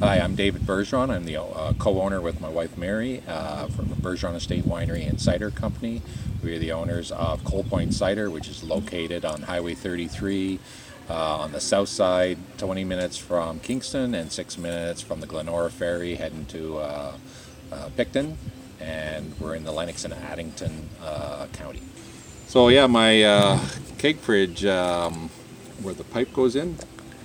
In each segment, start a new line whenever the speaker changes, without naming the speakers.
Hi, I'm David Bergeron. I'm the uh, co-owner with my wife Mary uh, from Bergeron Estate Winery and Cider Company. We are the owners of Cole Point Cider, which is located on Highway 33 uh, on the south side, 20 minutes from Kingston and six minutes from the Glenora Ferry heading to uh, uh, Picton. And we're in the Lennox and Addington uh, County. So yeah, my keg fridge, um, where the pipe goes in,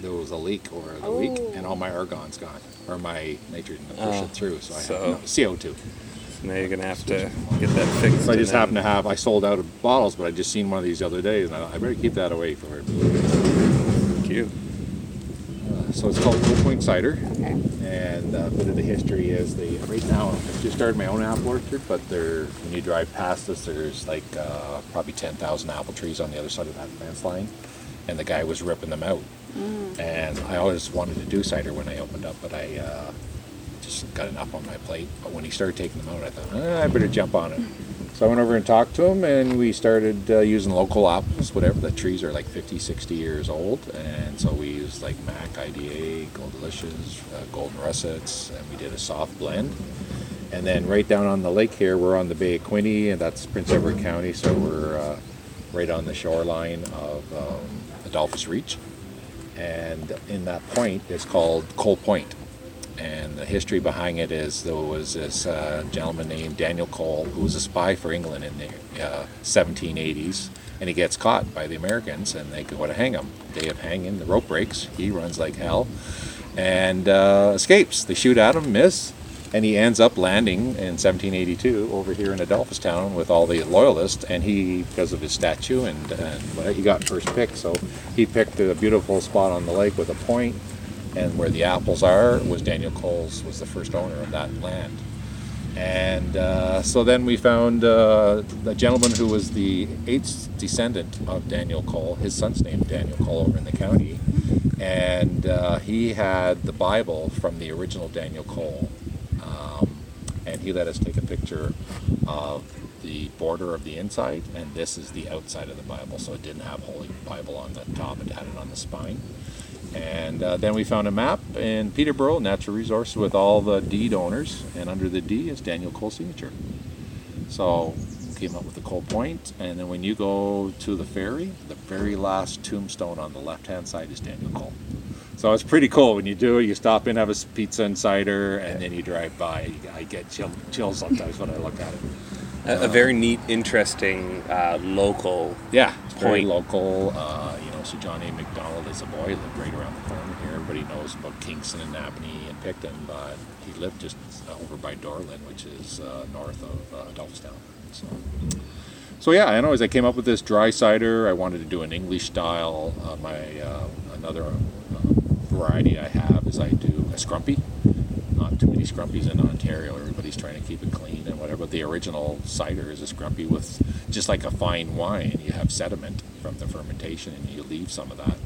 there was a leak over the week, and all my argon's gone, or my nitrogen to push
Oh,
it through. So I
so-
have no, CO2.
Now you're gonna have to get that fixed.
So I just
and
happen to have. I sold out of bottles, but I just seen one of these the other day, and I, I better keep that away for her.
Thank you.
Uh, so it's called Cole Point Cider, and uh, a bit of the history is the right now I've just started my own apple orchard, but there when you drive past us, there's like uh, probably ten thousand apple trees on the other side of that fence line, and the guy was ripping them out. And I always wanted to do cider when I opened up, but I uh, just got enough on my plate. But when he started taking them out, I thought "Ah, I better jump on it. So I went over and talked to him, and we started uh, using local apples, whatever. The trees are like 50, 60 years old, and so we used like Mac IDA, Gold Delicious, uh, Golden Russets, and we did a soft blend. And then right down on the lake here, we're on the Bay of Quinte, and that's Prince Edward County, so we're uh, right on the shoreline of um, Adolphus Reach. And in that point, it's called Cole Point. And the history behind it is there was this uh, gentleman named Daniel Cole who was a spy for England in the uh, 1780s, and he gets caught by the Americans, and they go to hang him. Day of hanging, the rope breaks. He runs like hell, and uh, escapes. They shoot at him, miss, and he ends up landing in 1782 over here in Adolphustown with all the loyalists. And he, because of his statue and, and he got first pick, so he picked a beautiful spot on the lake with a point, and where the apples are was Daniel Cole's was the first owner of that land. And uh, so then we found uh, the gentleman who was the eighth descendant of Daniel Cole. His son's named Daniel Cole over in the county. And uh, he had the Bible from the original Daniel Cole. And he let us take a picture of the border of the inside. And this is the outside of the Bible. So it didn't have Holy Bible on the top, it had it on the spine. And uh, then we found a map in Peterborough, natural resource, with all the deed owners, and under the D is Daniel Cole's signature. So we came up with the Cole Point, and then when you go to the ferry, the very last tombstone on the left-hand side is Daniel Cole. So it's pretty cool when you do it. You stop in, have a pizza and cider, and then you drive by. I get chill, chills sometimes when I look at it.
A, a very neat, interesting uh, local.
Yeah, it's very
Point.
local. Uh, you know, so John A. Macdonald is a boy, lived right around the corner here. Everybody knows about Kingston and Napanee and Picton, but he lived just uh, over by Dorland, which is uh, north of uh, Adolphustown. So, so yeah, I know as I came up with this dry cider. I wanted to do an English style. Uh, my uh, another uh, variety I have is I do a scrumpy. Not too many scrumpies in Ontario. Everybody's trying to keep it clean and whatever. But the original cider is a scrumpy with just like a fine wine. You have sediment from the fermentation, and you leave some of that,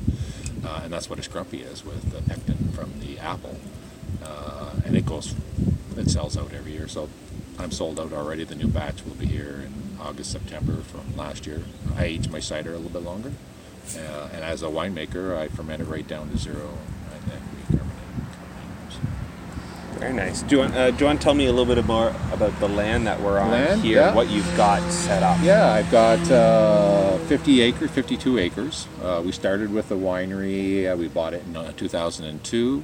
uh, and that's what a scrumpy is with the pectin from the apple. Uh, and it goes, it sells out every year. So I'm sold out already. The new batch will be here in August, September from last year. I age my cider a little bit longer, uh, and as a winemaker, I ferment it right down to zero, and then we carbonate.
Very nice. Do you want? Uh, do you want to tell me a little bit more about the land that we're on
Land?
here?
Yeah.
What you've got set up?
Yeah, I've got uh, 50 acres, 52 acres. Uh, we started with the winery. Uh, we bought it in uh, 2002.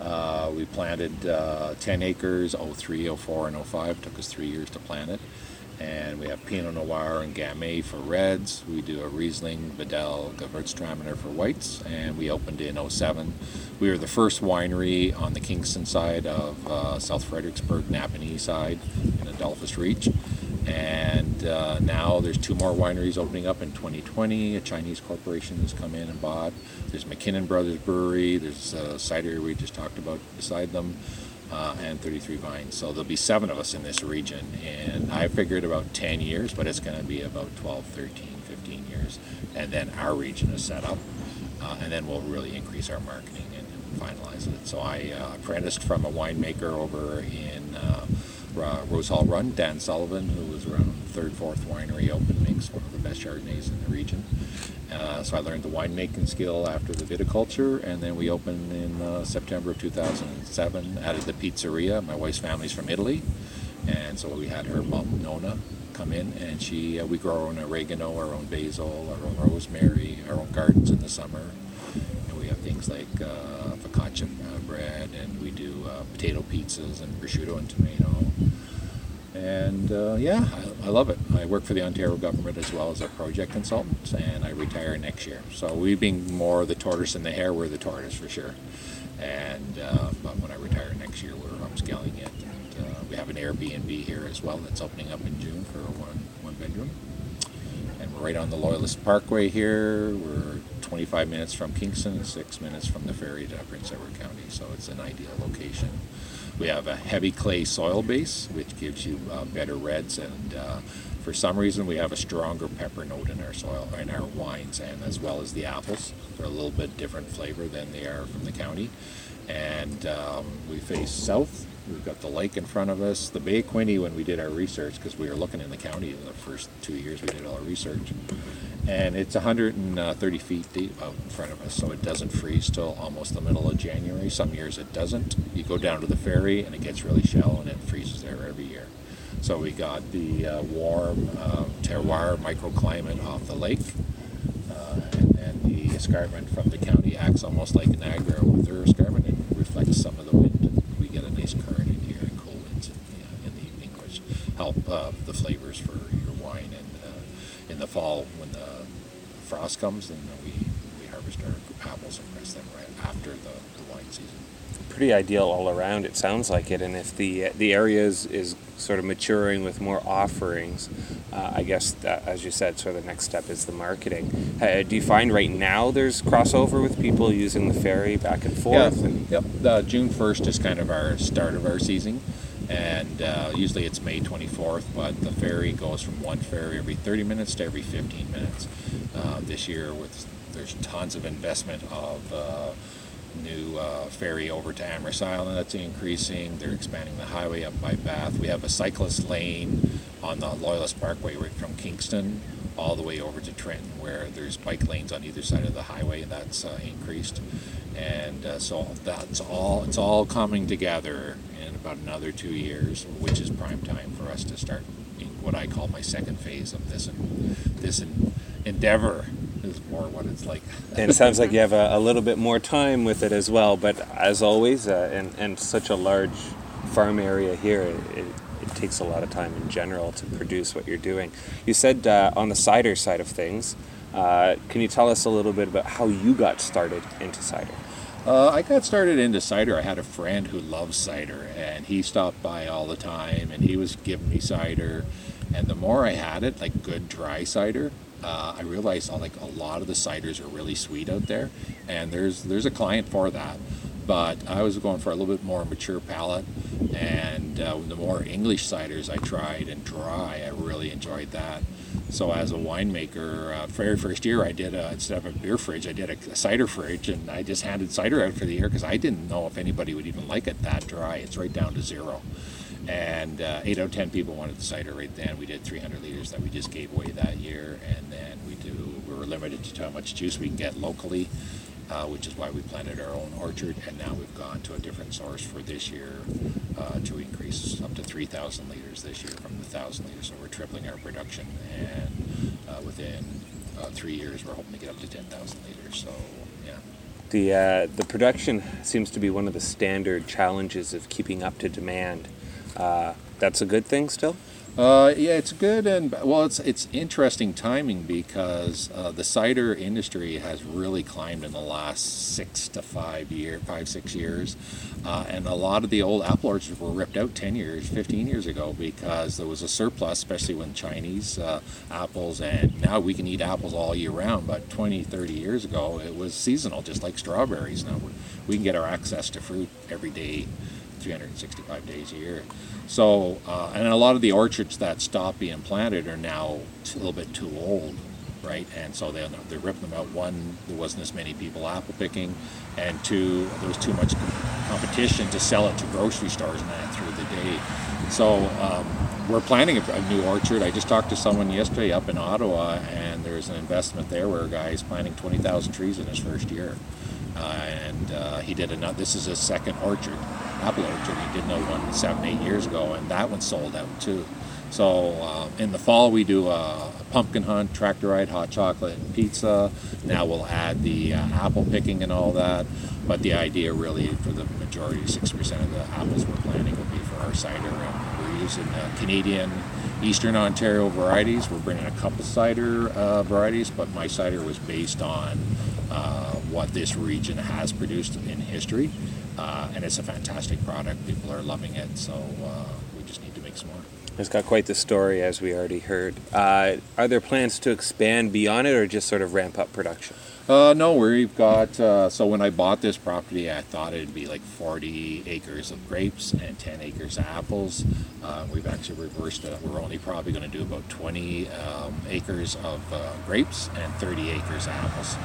Uh, we planted uh, 10 acres, 03, 04, and 05. Took us three years to plant it. And we have Pinot Noir and Gamay for reds. We do a Riesling, Vidal, Gewürztraminer for whites. And we opened in 07. We were the first winery on the Kingston side of uh, South Fredericksburg, Napanee side in Adolphus Reach. And uh, now there's two more wineries opening up in 2020. A Chinese corporation has come in and bought. There's MacKinnon Brothers Brewery. There's a cider we just talked about beside them, uh, and 33 Vines. So there'll be seven of us in this region. And I figured about 10 years, but it's going to be about 12, 13, 15 years. And then our region is set up. Uh, and then we'll really increase our marketing and finalize it. So I uh, apprenticed from a winemaker over in uh, Rosehall Run. Dan Sullivan, who was around third, fourth winery open, makes one of the best Chardonnays in the region. Uh, so I learned the winemaking skill after the viticulture, and then we opened in uh, September of 2007. Added the pizzeria. My wife's family's from Italy, and so we had her mom Nona come in, and she uh, we grow our own oregano, our own basil, our own rosemary, our own gardens in the summer, and we have things like uh, focaccia uh, bread, and we do uh, potato pizzas and prosciutto and tomato. And uh, yeah, I, I love it. I work for the Ontario government as well as a project consultant, and I retire next year. So we being more the tortoise and the hare, we're the tortoise for sure. And uh, but when I retire next year, we're upscaling it. And, uh, we have an Airbnb here as well that's opening up in June for one one bedroom. And we're right on the Loyalist Parkway here. We're 25 minutes from Kingston, and six minutes from the ferry to Prince Edward County. So it's an ideal location. We have a heavy clay soil base, which gives you uh, better reds, and uh, for some reason we have a stronger pepper note in our soil, in our wines, and as well as the apples. They're a little bit different flavor than they are from the county. And um, we face south. We've got the lake in front of us. The Bay Quinte, when we did our research, because we were looking in the county in the first two years we did all our research, and it's 130 feet deep out in front of us, so it doesn't freeze till almost the middle of January. Some years it doesn't. You go down to the ferry and it gets really shallow and it freezes there every year. So we got the uh, warm uh, terroir microclimate off the lake, uh, and then the escarpment from the county acts almost like Niagara with their escarpment and reflects some of the wind. We get a nice current in here and cool winds in the, in the evening, which help uh, the flavors for your wine. And uh, in the fall, when the frost comes, then we, we harvest our apples and press them right after the, the wine season.
Pretty ideal all around. It sounds like it. And if the the area is, is sort of maturing with more offerings, uh, I guess that, as you said, sort of the next step is the marketing. Uh, do you find right now there's crossover with people using the ferry back and forth?
Yeah.
And,
Yep. The June 1st is kind of our start of our season. And uh, usually it's May 24th, but the ferry goes from one ferry every 30 minutes to every 15 minutes. Uh, this year, with there's tons of investment of uh, new uh, ferry over to Amherst Island that's increasing. They're expanding the highway up by Bath. We have a cyclist lane on the Loyalist Parkway right from Kingston all the way over to Trenton, where there's bike lanes on either side of the highway, and that's uh, increased. And uh, so that's all. It's all coming together in about another two years, which is prime time for us to start what I call my second phase of this this endeavor. Is more what it's like.
and it sounds like you have a, a little bit more time with it as well. But as always, uh, and, and such a large farm area here, it, it takes a lot of time in general to produce what you're doing. You said uh, on the cider side of things, uh, can you tell us a little bit about how you got started into cider?
Uh, I got started into cider. I had a friend who loves cider, and he stopped by all the time, and he was giving me cider. And the more I had it, like good dry cider, uh, I realized like a lot of the ciders are really sweet out there, and there's there's a client for that. But I was going for a little bit more mature palate, and uh, the more English ciders I tried and dry, I really enjoyed that. So as a winemaker, uh, very first year I did a, instead of a beer fridge, I did a, a cider fridge, and I just handed cider out for the year because I didn't know if anybody would even like it that dry. It's right down to zero, and uh, eight out of ten people wanted the cider right then. We did 300 liters that we just gave away that year, and then we do we were limited to how much juice we can get locally. Uh, which is why we planted our own orchard, and now we've gone to a different source for this year uh, to increase up to 3,000 liters this year from the 1,000 liters. So we're tripling our production, and uh, within uh, three years, we're hoping to get up to 10,000 liters. So, yeah.
The uh, the production seems to be one of the standard challenges of keeping up to demand. Uh, that's a good thing still.
Uh, yeah, it's good and well, it's it's interesting timing because uh, the cider industry has really climbed in the last six to five year, five six years, uh, and a lot of the old apple orchards were ripped out ten years, fifteen years ago because there was a surplus, especially when Chinese uh, apples, and now we can eat apples all year round. But 20, 30 years ago, it was seasonal, just like strawberries. Now we can get our access to fruit every day. 365 days a year. So, uh, and a lot of the orchards that stopped being planted are now a little bit too old, right? And so they they ripped them out. One, there wasn't as many people apple picking, and two, there was too much competition to sell it to grocery stores and that through the day. So um, we're planning a, a, new orchard. I just talked to someone yesterday up in Ottawa, and there's an investment there where a guy is planting 20,000 trees in his first year. Uh, and uh, he did another. This is his second orchard, apple orchard. He did another one seven, eight years ago, and that one sold out too. So uh, in the fall we do a, pumpkin hunt, tractor ride, hot chocolate, and pizza. Now we'll add the uh, apple picking and all that. But the idea really for the majority, 60% of the apples we're planting will be for our cider. And we're using uh, Canadian Eastern Ontario varieties. We're bringing a couple cider uh, varieties, but my cider was based on uh, what this region has produced in history. Uh, and it's a fantastic product. People are loving it. So we just need to make some more.
It's got quite the story, as we already heard. Uh, are there plans to expand beyond it, or just sort of ramp up production?
Uh, no, we've got. Uh, so when I bought this property, I thought it'd be like 40 acres of grapes and 10 acres of apples. Uh, we've actually reversed it. We're only probably going to do about 20 um, acres of uh, grapes and 30 acres of apples.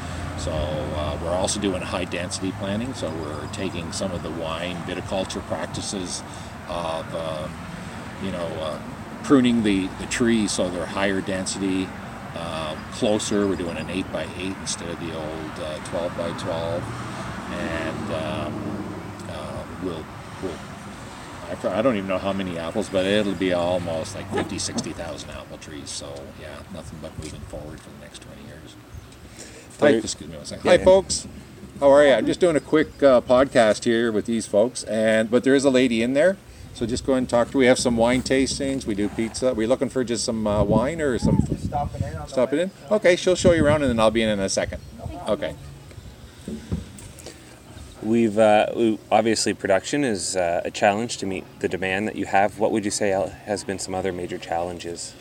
So uh, we're also doing high density planting. So we're taking some of the wine viticulture practices of. Um, you know, uh, pruning the, the trees so they're higher density, closer. We're doing an 8 by 8 instead of the old uh, 12 by 12. And um, uh, we'll, we'll I don't even know how many apples, but it'll be almost like 50, 60,000 apple trees. So, yeah, nothing but moving forward for the next 20 years. Hi, excuse me one second. Hi, folks. How are you? I'm just doing a quick uh, podcast here with these folks, and but there is a lady in there so just go ahead and talk to. We have some wine tastings. We do pizza. We're we looking for just some uh, wine or some?
Just stopping in.
Stopping in. Okay, she'll show you around, and then I'll be in in a second. Okay.
We've uh, obviously production is uh, a challenge to meet the demand that you have. What would you say has been some other major challenges?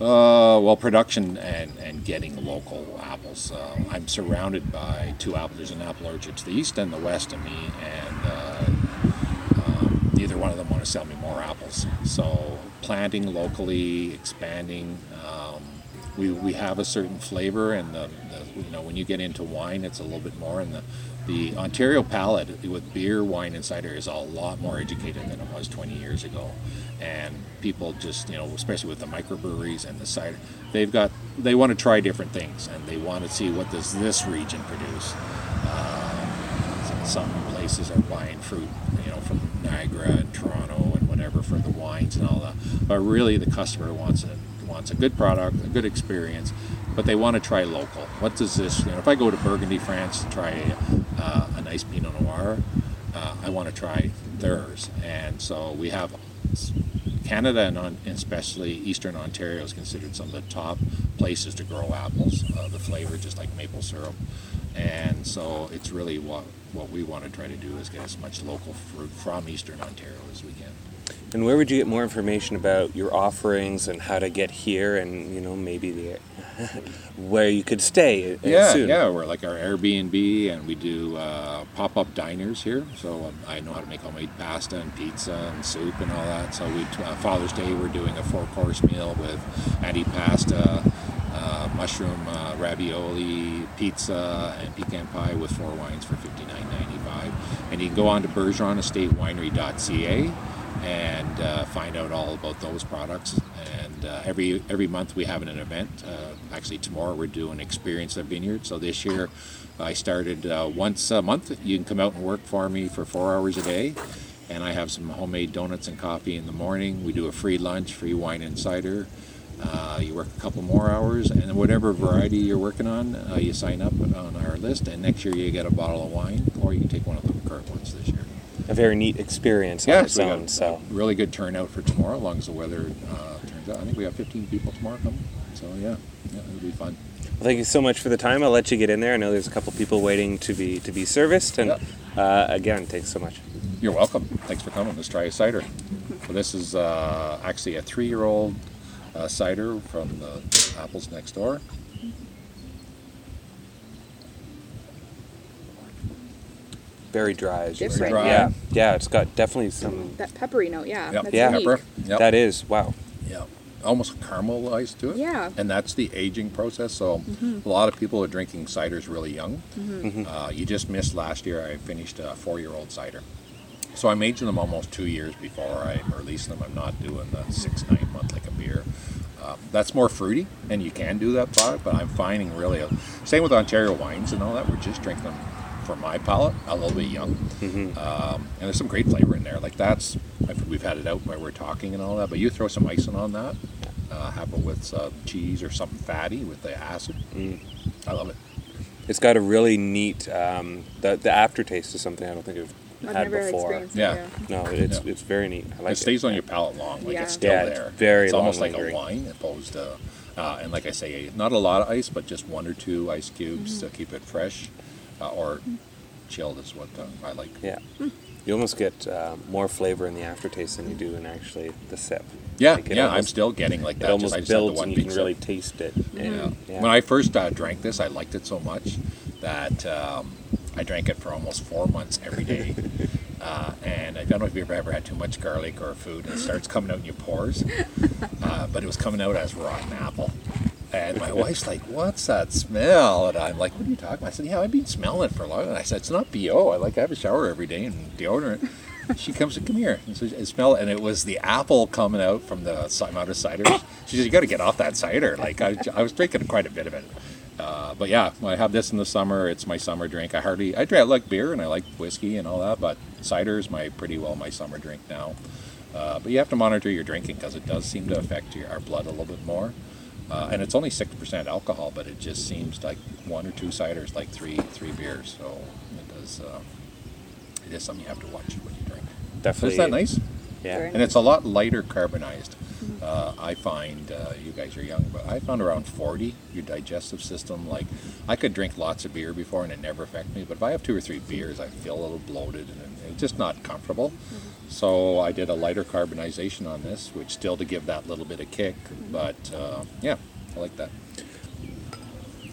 Uh, well, production and, and getting local apples. Uh, I'm surrounded by two apples. There's an apple orchard to the east and the west of me, and uh, neither one of them want to sell me more apples. So planting locally, expanding. Um, we, we have a certain flavor, and the, the, you know when you get into wine, it's a little bit more. And the the Ontario palate with beer, wine, and cider is a lot more educated than it was 20 years ago. And people just, you know, especially with the microbreweries and the cider, they've got, they want to try different things and they want to see what does this region produce. Uh, some places are buying fruit, you know, from Niagara and Toronto and whatever for the wines and all that. But really, the customer wants a wants a good product, a good experience, but they want to try local. What does this? You know, if I go to Burgundy, France, to try a, uh, a nice Pinot Noir, uh, I want to try theirs. And so we have Canada and, especially Eastern Ontario is considered some of the top places to grow apples. Uh, the flavor, just like maple syrup, and so it's really what what we want to try to do is get as much local fruit from Eastern Ontario as we can.
And where would you get more information about your offerings and how to get here, and you know maybe the where you could stay? Uh,
yeah,
soon.
yeah, we're like our Airbnb, and we do uh, pop-up diners here. So um, I know how to make homemade pasta and pizza and soup and all that. So we uh, Father's Day we're doing a four-course meal with antipasta uh, mushroom uh, ravioli, pizza, and pecan pie with four wines for $59.95. And you can go on to bergeronestate.winery.ca and uh, find out all about those products. And uh, every every month we have an event. Uh, actually, tomorrow we're doing Experience a Vineyard. So this year I started uh, once a month. You can come out and work for me for four hours a day. And I have some homemade donuts and coffee in the morning. We do a free lunch, free wine and cider. Uh, you work a couple more hours, and whatever variety you're working on, uh, you sign up on our list, and next year you get a bottle of wine, or you can take one of the current ones this year.
A very neat experience yeah, on its so own. So
really good turnout for tomorrow, as long as the weather uh, turns out. I think we have 15 people tomorrow coming, so yeah, yeah, it'll be fun.
Well, thank you so much for the time. I'll let you get in there. I know there's a couple people waiting to be to be serviced, and uh, again, thanks so much.
You're welcome. Thanks for coming. Let's try a cider. So this is uh, actually a three-year-old uh, cider from the apples next door.
Very dry, as you
Different.
said. Yeah, yeah, it's got definitely some.
That peppery note, yeah.
Yep.
That's
Yeah.
unique.
Pepper. Yep.
That is wow.
Yeah. almost caramelized to it.
Yeah.
And that's the aging process. So a lot of people are drinking ciders really young. Uh, you just missed last year. I finished a four-year-old cider. So I'm aging them almost two years before I release them. I'm not doing the six, nine month like a beer. Um, that's more fruity, and you can do that product. But I'm finding really, a, same with Ontario wines and all that. We're just drinking them for my palate a little bit young, um, and there's some great flavor in there. Like that's I've, we've had it out while we're talking and all that. But you throw some icing on that, uh, have it with uh, cheese or something fatty with the acid. I love it.
It's got a really neat. Um, the the aftertaste is something I don't think I've,
I've
had
never
before.
experienced
Yeah.
it.
No, it's
Yeah.
it's very neat. I like
it stays on your palate long. Like
Yeah.
it's still
Yeah, it's
there.
very
It's almost
long
like a wine, opposed to, uh, and like I say, not a lot of ice, but just one or two ice cubes
Mm-hmm.
to keep it fresh, uh, or chilled is what uh, I like.
Yeah. You almost get uh, more flavor in the aftertaste than you do in actually the sip.
Yeah,
Like, it
yeah, I'm still getting like that.
It almost
just, I just the
builds
one
and you can
big
really taste it.
Yeah.
Yeah.
When I first uh, drank this, I liked it so much that um, I drank it for almost four months every day. Uh, and I don't know if you've ever had too much garlic or food and it starts coming out in your pores, uh, but it was coming out as rotten apple. And my wife's like, "What's that smell?" And I'm like, "What are you talking about?" I said, "Yeah, I've been smelling it for a long." And I said, "It's not bo. I like I have a shower every day and deodorant." She comes, and "Come here." And so smell it, and it was the apple coming out from the amount of ciders. She said, "You got to get off that cider." Like I, I was drinking quite a bit of it. Uh, but yeah, I have this in the summer. It's my summer drink. I hardly I drink I like beer and I like whiskey and all that, but cider is my pretty well my summer drink now. Uh, but you have to monitor your drinking because it does seem to affect your, our blood a little bit more. Uh, and it's only six percent alcohol, but it just seems like one or two ciders, like three three beers. So it does. Uh, it is something you have to watch when you drink.
Definitely.
Isn't that nice?
Yeah.
And it's a lot lighter carbonized. Uh, I find uh, you guys are young, but I found around 40 your digestive system. Like I could drink lots of beer before and it never affect me, but if I have two or three beers, I feel a little bloated and it's just not comfortable. So I did a lighter carbonization on this, which still to give that little bit of kick. But uh, yeah, I like that.